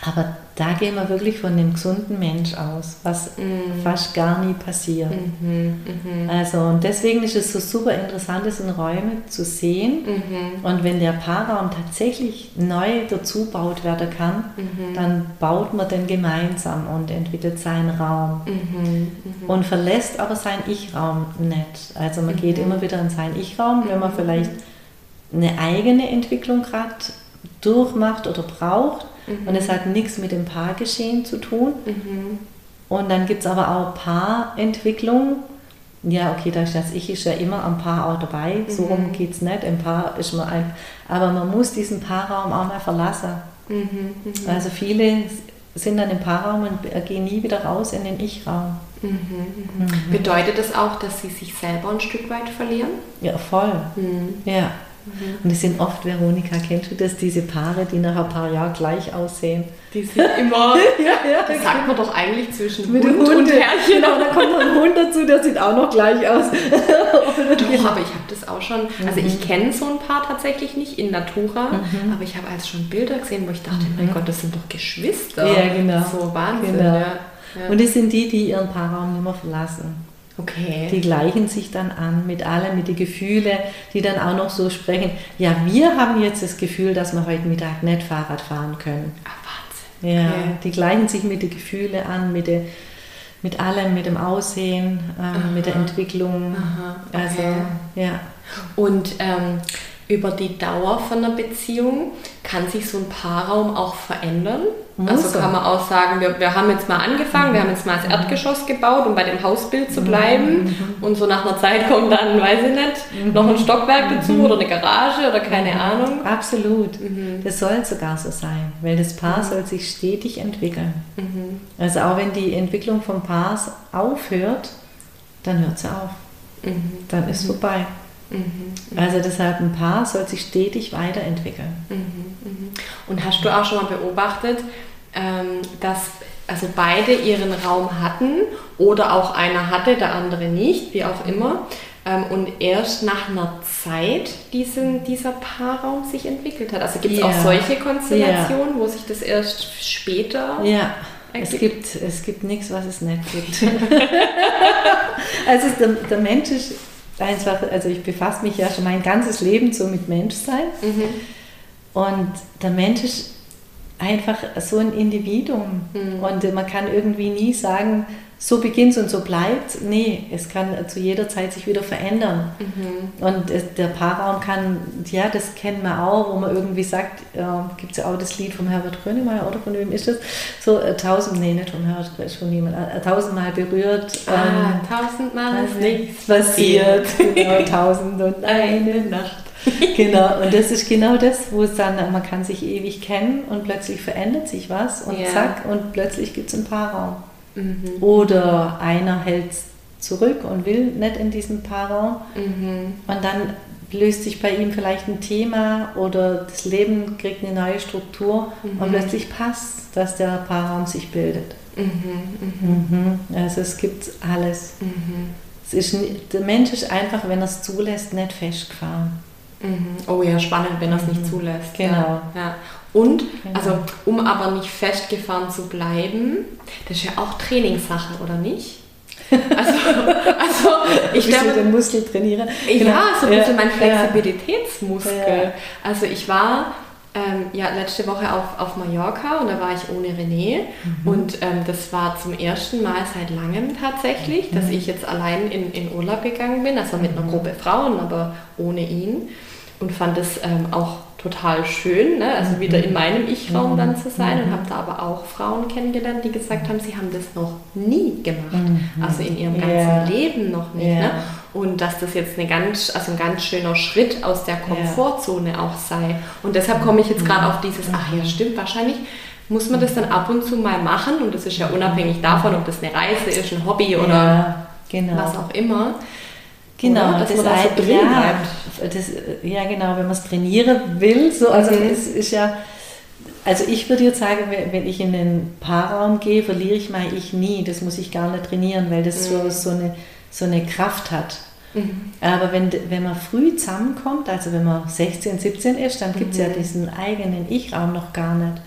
aber da gehen wir wirklich von dem gesunden Mensch aus, was mm. fast gar nie passiert. Mm -hmm, mm -hmm. Also und deswegen ist es so super interessant, es in Räume zu sehen. -hmm. Und wenn der Paarraum tatsächlich neu dazu baut werden kann, mhm. dann baut man den gemeinsam und entwickelt seinen Raum mhm, mhm. und verlässt aber seinen Ich-Raum nicht. Also man geht immer wieder in seinen Ich-Raum, wenn man vielleicht eine eigene Entwicklung gerade durchmacht oder braucht Mhm. Und es hat nichts mit dem Paargeschehen zu tun. Mhm. Und dann gibt es aber auch Paarentwicklung. Ja, okay, da ist das Ich ist ja immer am Paar auch dabei. Mhm. So rum geht es nicht. Im Paar ist man ein, aber man muss diesen Paarraum auch mal verlassen. Mhm. mhm. Also viele sind dann im Paarraum und gehen nie wieder raus in den Ich-Raum. Mhm, mhm. Bedeutet das auch, dass sie sich selber ein Stück weit verlieren? Ja, voll. Ja. Mhm. Und es sind oft, Veronika, kennst du das, diese Paare, die nach ein paar Jahren gleich aussehen? Die sind immer, ja, ja, das sagt man doch eigentlich zwischen Mit Hund und Herrchen. Genau, da kommt noch ein Hund dazu, der sieht auch noch gleich aus. doch, genau. aber ich habe das auch schon, also ich mhm. kenne so ein Paar tatsächlich nicht in Natura, mhm. aber ich habe als schon Bilder gesehen, wo ich dachte, mhm. mein Gott, das sind doch Geschwister. Ja, genau. So Wahnsinn, genau. ja. Und das sind die, die ihren Paarraum nicht mehr verlassen. Okay. Die gleichen sich dann an mit allem, mit den Gefühlen, die dann auch noch so sprechen. Ja, wir haben jetzt das Gefühl, dass wir heute Mittag nicht Fahrrad fahren können. Ach, Wahnsinn. Ja, okay. die gleichen sich mit den Gefühlen an, mit den mit allem, mit dem Aussehen, ähm, mit der Entwicklung. Aha, okay. Also, ja. Und ähm, über die Dauer von einer Beziehung kann sich so ein Paarraum auch verändern? Muss also kann man auch sagen, wir, wir haben jetzt mal angefangen, wir haben jetzt mal das Erdgeschoss gebaut, um bei dem Hausbild zu bleiben. Und so nach einer Zeit kommt dann, weiß ich nicht, noch ein Stockwerk dazu oder eine Garage oder keine Ahnung. Absolut. Das soll sogar so sein, weil das Paar soll sich stetig entwickeln. Also auch wenn die Entwicklung vom Paar aufhört, dann hört sie auf. Dann ist vorbei. Also deshalb ein Paar soll sich stetig weiterentwickeln. Und hast du auch schon mal beobachtet, ähm, dass also beide ihren Raum hatten oder auch einer hatte, der andere nicht, wie auch immer, ähm, und erst nach einer Zeit diesen, dieser Paarraum sich entwickelt hat? Also gibt es Ja. auch solche Konstellationen, wo sich das erst später Ja, es gibt, es gibt nichts, was es nicht gibt. also der, der Mensch ist einfach, also ich befasse mich ja schon mein ganzes Leben so mit Menschsein. Mhm. Und der Mensch ist einfach so ein Individuum. Mhm. Und man kann irgendwie nie sagen, so beginnt und so bleibt. Nee, es kann zu jeder Zeit sich wieder verändern. Mhm. Und der Paarraum kann, ja, das kennen wir auch, wo man irgendwie sagt, äh, gibt es ja auch das Lied vom Herbert Grönemeyer, oder von wem ist das? So äh, tausend, nee, nicht vom Herbert, ist von jemand, äh, tausendmal berührt. Ah, ähm, tausendmal ist nichts passiert. genau, tausend und eine Nacht. genau, und das ist genau das, wo es dann, man kann sich ewig kennen und plötzlich verändert sich was und Ja. zack, und plötzlich gibt es einen Paarraum. Mhm. Oder einer hält zurück und will nicht in diesen Paarraum Mhm. und dann löst sich bei ihm vielleicht ein Thema oder das Leben kriegt eine neue Struktur und plötzlich passt, dass der Paarraum sich bildet. Mhm. Also es gibt alles. Es ist, der Mensch ist einfach, wenn er es zulässt, nicht festgefahren. Mhm. Oh ja, spannend, wenn er es nicht zulässt. Genau. Ja. Ja. Und, Genau. also um aber nicht festgefahren zu bleiben, das ist ja auch Trainingssache, oder nicht? Also, also ich glaube, den Muskel trainieren? ja, so ein bisschen mein ja. Flexibilitätsmuskel. Ja. Also ich war ähm, ja letzte Woche auf, auf Mallorca und da war ich ohne René Mhm. und ähm, das war zum ersten Mal seit langem tatsächlich, dass Mhm. ich jetzt allein in, in Urlaub gegangen bin, also mit einer Gruppe Frauen, aber ohne ihn und fand es ähm, auch total schön, ne? also wieder Mhm. in meinem Ich-Raum dann zu sein und habe da aber auch Frauen kennengelernt, die gesagt haben, sie haben das noch nie gemacht, also in ihrem ganzen Mhm. Ja. Leben noch nicht. Ja. Ne? Und dass das jetzt eine ganz, also ein ganz schöner Schritt aus der Komfortzone auch sei. Und deshalb komme ich jetzt Mhm. gerade auf dieses, ach ja, stimmt, wahrscheinlich muss man das dann ab und zu mal machen. Und das ist ja unabhängig davon, ob das eine Reise ist, ein Hobby oder genau. was auch immer. Genau, Oder? dass das man da so drin ja, bleibt. Das, ja, genau, wenn man es trainieren will, so, also Mhm. es ist ja, also ich würde jetzt sagen, wenn ich in den Paarraum gehe, verliere ich mein Ich nie, das muss ich gar nicht trainieren, weil das so, so, eine, so eine Kraft hat. Mhm. Aber wenn, wenn man früh zusammenkommt, also wenn man 16, 17 ist, dann gibt es ja diesen eigenen Ich-Raum noch gar nicht.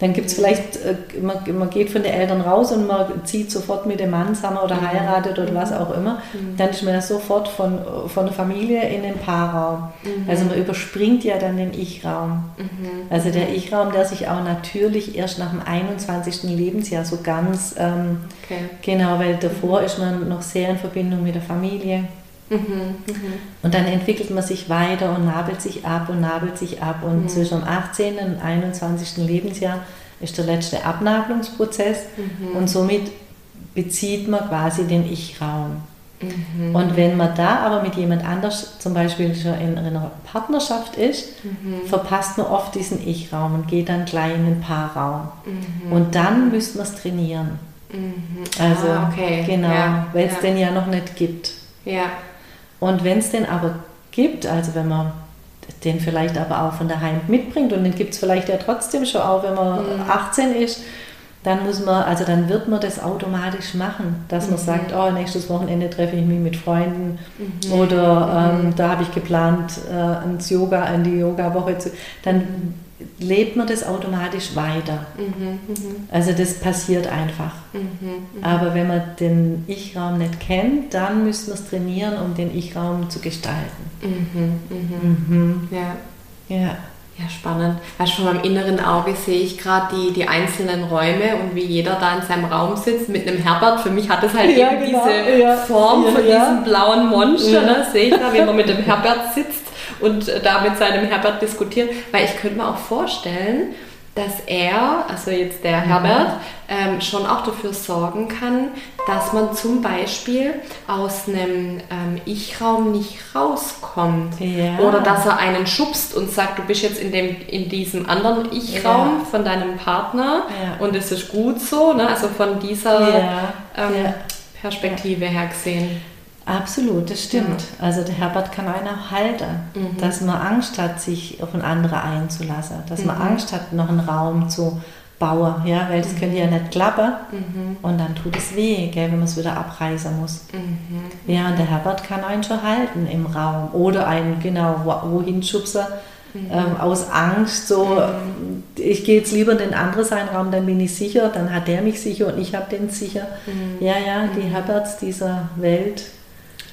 Dann gibt es vielleicht, äh, man, man geht von den Eltern raus und man zieht sofort mit dem Mann zusammen oder heiratet oder was auch immer. Dann ist man ja sofort von, von der Familie in den Paarraum. Also man überspringt ja dann den Ich-Raum. Also der Ich-Raum, der sich auch natürlich erst nach dem 21. Lebensjahr so ganz, ähm, Okay. genau, weil davor ist man noch sehr in Verbindung mit der Familie. Mhm. Und dann entwickelt man sich weiter und nabelt sich ab und nabelt sich ab. Und Mhm. zwischen dem 18. und 21. Lebensjahr ist der letzte Abnabelungsprozess. Mhm. Und somit bezieht man quasi den Ich-Raum. Mhm. Und wenn man da aber mit jemand anders zum Beispiel schon in einer Partnerschaft ist, Mhm. verpasst man oft diesen Ich-Raum und geht dann gleich in den Paarraum. Mhm. Und dann müsste man es trainieren. Mhm. Also, ah, okay. genau, Ja. weil es ja. den ja noch nicht gibt. Ja. Und wenn es den aber gibt, also wenn man den vielleicht aber auch von daheim mitbringt und den gibt es vielleicht ja trotzdem schon auch, wenn man Mhm. 18 ist, dann muss man, also dann wird man das automatisch machen, dass Mhm. man sagt, oh, nächstes Wochenende treffe ich mich mit Freunden Mhm. oder ähm, da habe ich geplant, äh, ins Yoga, in die Yoga-Woche zu, dann lebt man das automatisch weiter. Mhm. Mhm. Also das passiert einfach. Mhm. Aber wenn man den Ich-Raum nicht kennt, dann müssen wir es trainieren, um den Ich-Raum zu gestalten. Mhm. Mhm. Mhm. Ja. Ja. Ja, spannend. Weißt du, von meinem inneren Auge sehe ich gerade die, die einzelnen Räume und wie jeder da in seinem Raum sitzt mit einem Herbert. Für mich hat es halt ja, eben genau. diese ja. Form ja, von diesem blauen Monster. Ne? Sehe ich da, wie man mit dem Herbert sitzt und da mit seinem Herbert diskutiert. Weil ich könnte mir auch vorstellen, dass er, also jetzt der Herbert, ähm, schon auch dafür sorgen kann, dass man zum Beispiel aus einem ähm, Ich-Raum nicht rauskommt. Ja. Oder dass er einen schubst und sagt, du bist jetzt in, dem, in diesem anderen Ich-Raum ja. von deinem Partner ja. und es ist gut so, ne? also von dieser ähm, Perspektive her gesehen. Absolut, das stimmt. Ja. Also der Herbert kann einen auch halten, mhm. dass man Angst hat, sich auf ein andere einzulassen, dass mhm. man Angst hat, noch einen Raum zu bauen, ja, weil das mhm. könnte ja nicht klappen mhm. und dann tut es weh, gell, wenn man es wieder abreißen muss. Mhm. Ja, und der Herbert kann einen schon halten im Raum oder einen genau wohin schubsen, mhm. ähm, aus Angst, so ich gehe jetzt lieber in den anderen seinen Raum, dann bin ich sicher, dann hat der mich sicher und ich habe den sicher. Ja, ja, die Herberts dieser Welt,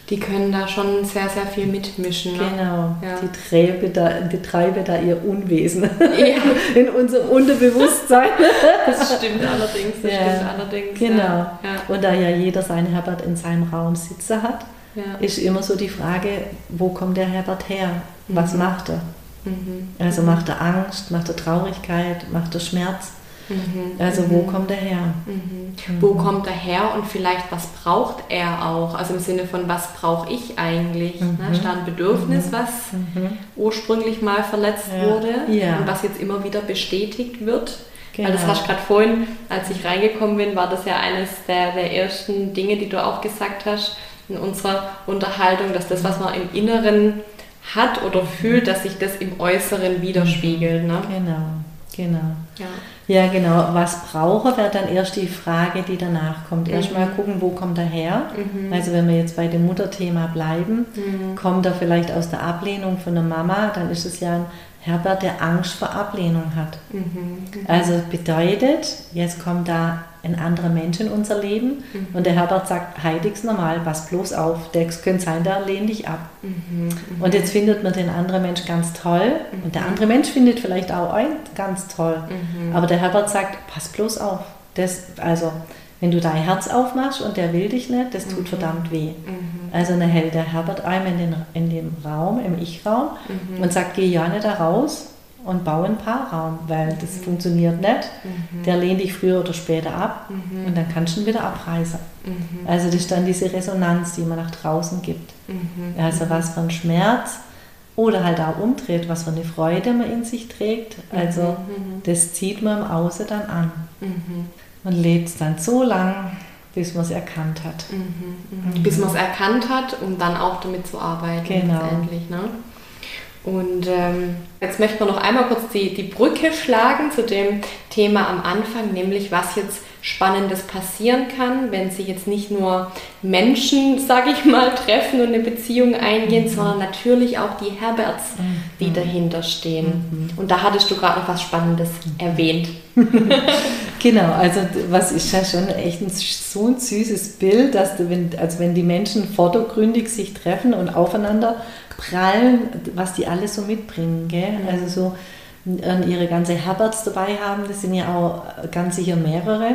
die können da schon sehr, sehr viel mitmischen. Ne? Genau, ja. die, treibe da, die treibe da ihr Unwesen ja. in unserem Unterbewusstsein. Das stimmt allerdings, das ja. stimmt allerdings. Genau. Und da ja jeder seinen Herbert in seinem Raum sitzen hat, ist immer so die Frage, wo kommt der Herbert her? Was mhm. macht er? Mhm. Also macht er Angst, macht er Traurigkeit, macht er Schmerz? Mhm. Also wo mhm. kommt er her? Mhm. Wo kommt er her und vielleicht was braucht er auch? Also im Sinne von was brauche ich eigentlich? Ne? Da ein Bedürfnis, was ursprünglich mal verletzt ja. wurde ja. und was jetzt immer wieder bestätigt wird? Genau. Weil das hast du gerade vorhin, als ich reingekommen bin, war das ja eines der, der ersten Dinge, die du auch gesagt hast in unserer Unterhaltung, dass das, was man im Inneren hat oder fühlt, dass sich das im Äußeren widerspiegelt. Ne? Genau, genau. Ja. Ja, genau. Was brauche, wäre dann erst die Frage, die danach kommt. Erstmal mhm. gucken, wo kommt er her. Mhm. Also wenn wir jetzt bei dem Mutterthema bleiben, mhm. kommt er vielleicht aus der Ablehnung von der Mama, dann ist es ja ein Herbert, der Angst vor Ablehnung hat. Mhm. mhm. Also bedeutet, jetzt kommt da ein anderer Mensch in unser Leben mhm. und der Herbert sagt, heilig's normal, pass bloß auf, der könnte sein, der lehnt dich ab. Mhm. mhm. Und jetzt findet man den anderen Mensch ganz toll mhm. und der andere Mensch findet vielleicht auch einen ganz toll. Mhm. Aber der Herbert sagt, pass bloß auf. Das, also, wenn du dein Herz aufmachst und der will dich nicht, das tut verdammt weh. Also dann hält der Herbert einmal in, den, in dem Raum, im Ich-Raum und sagt, geh ja nicht da raus, und baue einen Paarraum, weil das mhm. funktioniert nicht. Mhm. Der lehnt dich früher oder später ab mhm. und dann kannst du ihn wieder abreißen. Mhm. Also das ist dann diese Resonanz, die man nach draußen gibt. Mhm. Also was für ein Schmerz oder halt auch umdreht, was für eine Freude man in sich trägt. Also mhm. das zieht man im Außen dann an. Man lebt es dann so lang, bis man es erkannt hat. Bis man es erkannt hat, um dann auch damit zu arbeiten. Genau. Ne? Und ähm, jetzt möchten wir noch einmal kurz die, die Brücke schlagen zu dem Thema am Anfang, nämlich was jetzt Spannendes passieren kann, wenn sie jetzt nicht nur Menschen, sage ich mal, treffen und eine Beziehung eingehen, mhm. sondern natürlich auch die Herberts, mhm. die dahinter stehen. Mhm. Und da hattest du gerade noch was Spannendes erwähnt. genau, also was ist ja schon echt ein, so ein süßes Bild, dass du, wenn, also wenn die Menschen vordergründig sich treffen und aufeinander prallen, was die alles so mitbringen. Gell? Mhm. Also so ihre ganze Herberts dabei haben, das sind ja auch ganz sicher mehrere.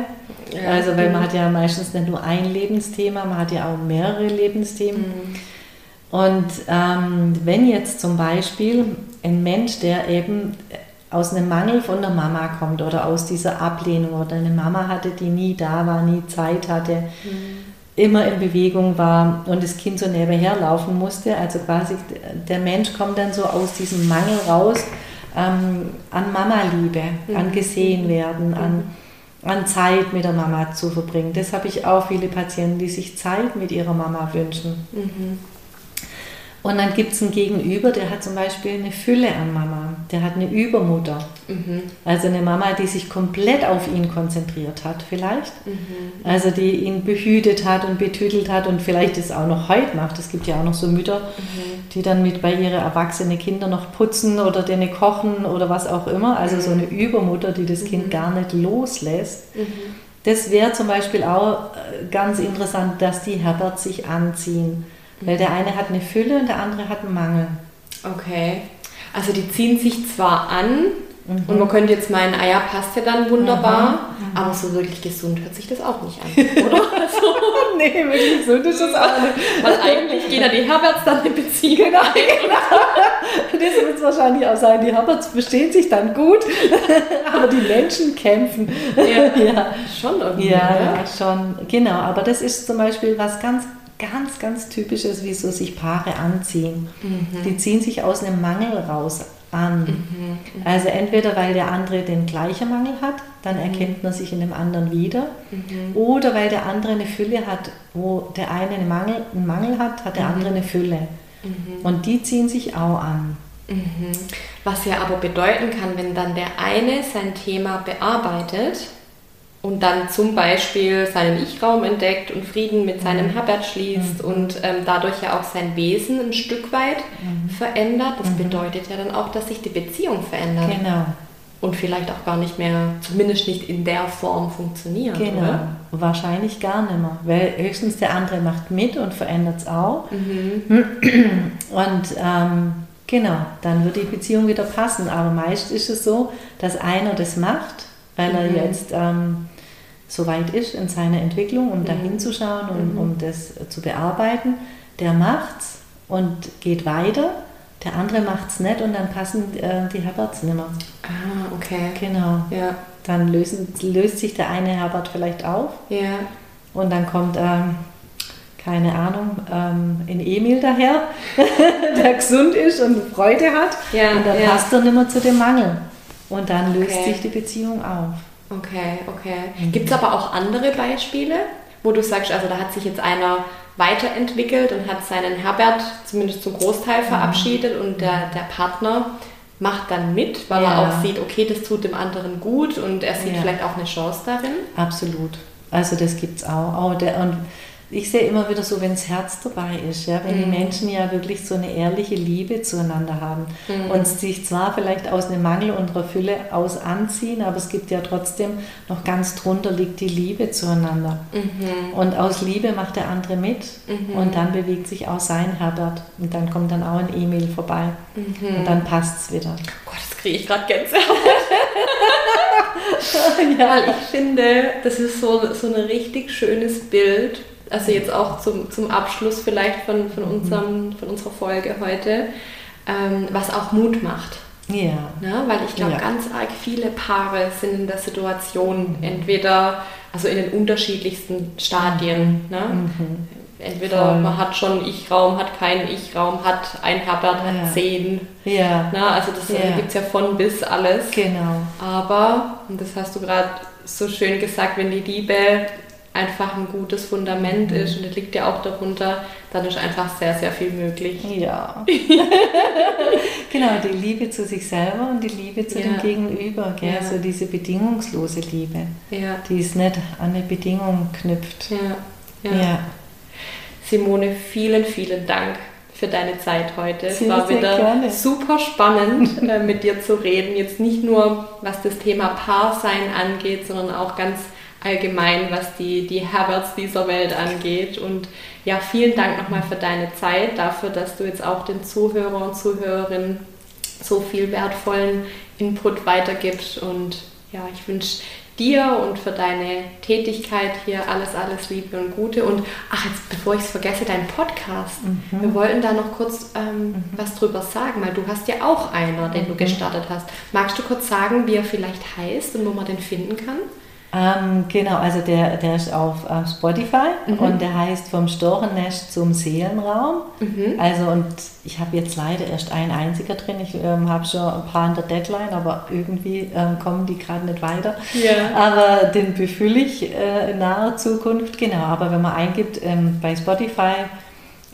Ja. Also weil man hat ja meistens nicht nur ein Lebensthema, man hat ja auch mehrere Lebensthemen. Mhm. Und ähm, wenn jetzt zum Beispiel ein Mensch, der eben aus einem Mangel von der Mama kommt oder aus dieser Ablehnung oder eine Mama hatte, die nie da war, nie Zeit hatte, mhm immer in Bewegung war und das Kind so nebenher laufen musste. Also quasi der Mensch kommt dann so aus diesem Mangel raus ähm, an Mama-Liebe, mhm. an gesehen werden, an, mhm. an Zeit mit der Mama zu verbringen. Das habe ich auch viele Patienten, die sich Zeit mit ihrer Mama wünschen. Mhm. Und dann gibt es einen Gegenüber, der hat zum Beispiel eine Fülle an Mama, der hat eine Übermutter. Mhm. Also eine Mama, die sich komplett auf ihn konzentriert hat vielleicht. Mhm. Also die ihn behütet hat und betütelt hat und vielleicht das auch noch heute macht. Es gibt ja auch noch so Mütter, mhm. die dann mit bei ihren erwachsenen Kindern noch putzen oder denen kochen oder was auch immer. Also so eine Übermutter, die das Kind mhm. gar nicht loslässt. Mhm. Das wäre zum Beispiel auch äh, ganz interessant, dass die Herbert sich anziehen weil der eine hat eine Fülle und der andere hat einen Mangel. Okay. Also die ziehen sich zwar an, Mhm. Und man könnte jetzt meinen, ah ja, passt ja dann wunderbar, mhm. aber so wirklich gesund hört sich das auch nicht an, oder? Also, nee, wirklich gesund ist das auch nicht. Weil eigentlich gehen ja die Herberts dann in Beziehung genau, ein. Genau. Das wird es wahrscheinlich auch sein, die Herberts verstehen sich dann gut, aber die Menschen kämpfen. Ja, ja. schon irgendwie. Ja, ja, schon, genau. Aber das ist zum Beispiel was ganz ganz, ganz typisches, wie so sich Paare anziehen. Mhm. Die ziehen sich aus einem Mangel raus an. Mhm, mhm. Also entweder weil der andere den gleichen Mangel hat, dann mhm. erkennt man sich in dem anderen wieder, mhm. oder weil der andere eine Fülle hat, wo der eine einen Mangel, einen Mangel hat, hat der mhm. andere eine Fülle. Und die ziehen sich auch an. Was ja aber bedeuten kann, wenn dann der eine sein Thema bearbeitet, und dann zum Beispiel seinen Ich-Raum entdeckt und Frieden mit seinem mhm. Herbert schließt mhm. und ähm, dadurch ja auch sein Wesen ein Stück weit mhm. verändert. Das mhm. bedeutet ja dann auch, dass sich die Beziehung verändert. Genau. Und vielleicht auch gar nicht mehr, zumindest nicht in der Form funktioniert. Genau. Oder? Wahrscheinlich gar nicht mehr. Weil höchstens der andere macht mit und verändert es auch. Mhm. Und ähm, genau, dann wird die Beziehung wieder passen. Aber meist ist es so, dass einer das macht weil er mhm. jetzt ähm, so weit ist in seiner Entwicklung, um da hinzuschauen und mhm. um das zu bearbeiten. Der macht's und geht weiter. Der andere macht es nicht und dann passen äh, die Herberts nicht mehr. Ah, okay. Genau. Ja. Dann lösen, löst sich der eine Herbert vielleicht auf. Ja. Und dann kommt, ähm, keine Ahnung, ähm, ein Emil daher, der gesund ist und Freude hat. Ja, und dann ja. passt er nicht mehr zu dem Mangel. Und dann löst okay. sich die Beziehung auf. Okay, okay. Mhm. Gibt es aber auch andere Beispiele, wo du sagst, also da hat sich jetzt einer weiterentwickelt und hat seinen Herbert zumindest zum Großteil mhm. verabschiedet mhm. und der, der Partner macht dann mit, weil ja. er auch sieht, okay, das tut dem anderen gut und er sieht ja. vielleicht auch eine Chance darin. Absolut. Also das gibt es auch. auch der, und ich sehe immer wieder so, wenn das Herz dabei ist, ja, wenn mhm. die Menschen ja wirklich so eine ehrliche Liebe zueinander haben mhm. und sich zwar vielleicht aus einem Mangel und einer Fülle aus anziehen, aber es gibt ja trotzdem noch ganz drunter liegt die Liebe zueinander. Mhm. Und aus Liebe macht der andere mit mhm. und dann bewegt sich auch sein Herbert und dann kommt dann auch ein E-Mail vorbei mhm. und dann passt es wieder. Gott, das kriege ich gerade Gänsehaut. ja, weil ich finde, das ist so, so ein richtig schönes Bild also jetzt auch zum, zum Abschluss vielleicht von, von, unserem, von unserer Folge heute, ähm, was auch Mut macht. Ja. Ne? Weil ich glaube, ja. ganz arg viele Paare sind in der Situation, mhm. entweder, also in den unterschiedlichsten Stadien. Ne? Mhm. Entweder Voll. man hat schon Ich-Raum, hat keinen Ich-Raum, hat ein Herbert, ja. hat zehn. Ja. Ne? Also das ja. gibt es ja von bis alles. Genau. Aber, und das hast du gerade so schön gesagt, wenn die Liebe einfach ein gutes Fundament mhm. ist und das liegt ja auch darunter, dann ist einfach sehr, sehr viel möglich. Ja. genau, die Liebe zu sich selber und die Liebe zu ja. dem Gegenüber, gell? Ja. so diese bedingungslose Liebe, ja. die es nicht an eine Bedingung knüpft. Ja. ja. Simone, vielen, vielen Dank für deine Zeit heute. Es war wieder gerne. super spannend, äh, mit dir zu reden. Jetzt nicht nur, was das Thema Paarsein angeht, sondern auch ganz allgemein, was die, die Herberts dieser Welt angeht. Und ja, vielen Dank nochmal für deine Zeit, dafür, dass du jetzt auch den Zuhörer und Zuhörerinnen so viel wertvollen Input weitergibst. Und ja, ich wünsche dir und für deine Tätigkeit hier alles, alles Liebe und Gute. Und ach, jetzt bevor ich es vergesse, dein Podcast. Mhm. Wir wollten da noch kurz ähm, mhm. was drüber sagen, weil du hast ja auch einer, den du mhm. gestartet hast. Magst du kurz sagen, wie er vielleicht heißt und wo man den finden kann? Ähm, genau, also der, der ist auf äh, Spotify mhm. und der heißt Vom Storchennest zum Seelenraum. Mhm. Also und ich habe jetzt leider erst einen einziger drin. Ich ähm, habe schon ein paar in der Deadline, aber irgendwie ähm, kommen die gerade nicht weiter. Ja. Aber den befülle ich äh, in naher Zukunft, genau. Aber wenn man eingibt ähm, bei Spotify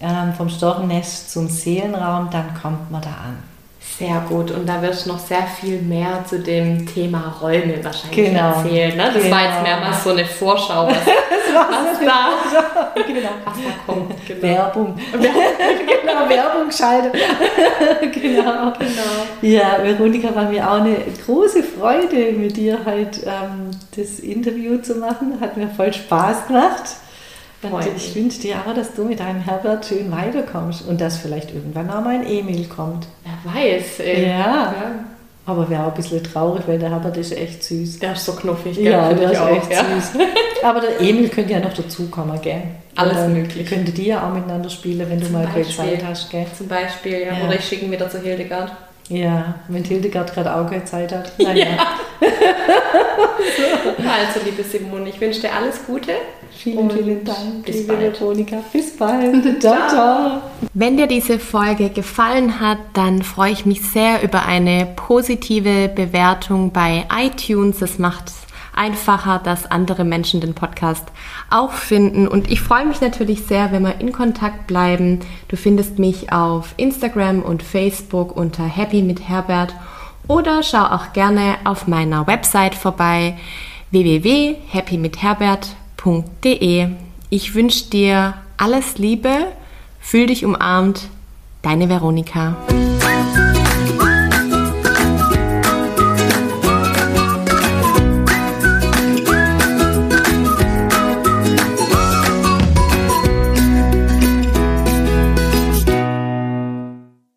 ähm, vom Storchennest zum Seelenraum, dann kommt man da an. Sehr gut. Und da wirst du noch sehr viel mehr zu dem Thema Räume wahrscheinlich genau. erzählen. Ne? Das genau. war jetzt mehrmals so eine Vorschau, was, was, da, genau. was da kommt. Genau. Werbung. genau, Werbung schalten. genau. genau. Ja, Veronika, war mir auch eine große Freude, mit dir halt ähm, das Interview zu machen. Hat mir voll Spaß gemacht. Und ich wünsche dir auch, dass du mit deinem Herbert schön weiterkommst und dass vielleicht irgendwann auch mal ein Emil kommt. Wer weiß, ey. Ja. ja. Aber wäre auch ein bisschen traurig, weil der Herbert ist echt süß. Der ist so knuffig, gell? Ja, der ist auch, echt ja. süß. Aber der Emil könnte ja noch dazukommen, gell? Alles Oder möglich. Könnte die ja auch miteinander spielen, wenn Zum du mal keine Zeit hast, gell? Zum Beispiel, ja. ja. Oder ich schicke ihn wieder zu Hildegard. Ja, wenn Hildegard gerade auch keine Zeit hat. Naja. Ja. also, liebe Simone, ich wünsche dir alles Gute. Vielen, vielen Dank, bis liebe bald. Veronika. Bis bald. ciao, ciao. Wenn dir diese Folge gefallen hat, dann freue ich mich sehr über eine positive Bewertung bei iTunes. Das macht einfacher, dass andere Menschen den Podcast auch finden. Und ich freue mich natürlich sehr, wenn wir in Kontakt bleiben. Du findest mich auf Instagram und Facebook unter Happy mit Herbert oder schau auch gerne auf meiner Website vorbei www.happymithherbert.de. Ich wünsche dir alles Liebe, fühl dich umarmt, deine Veronika.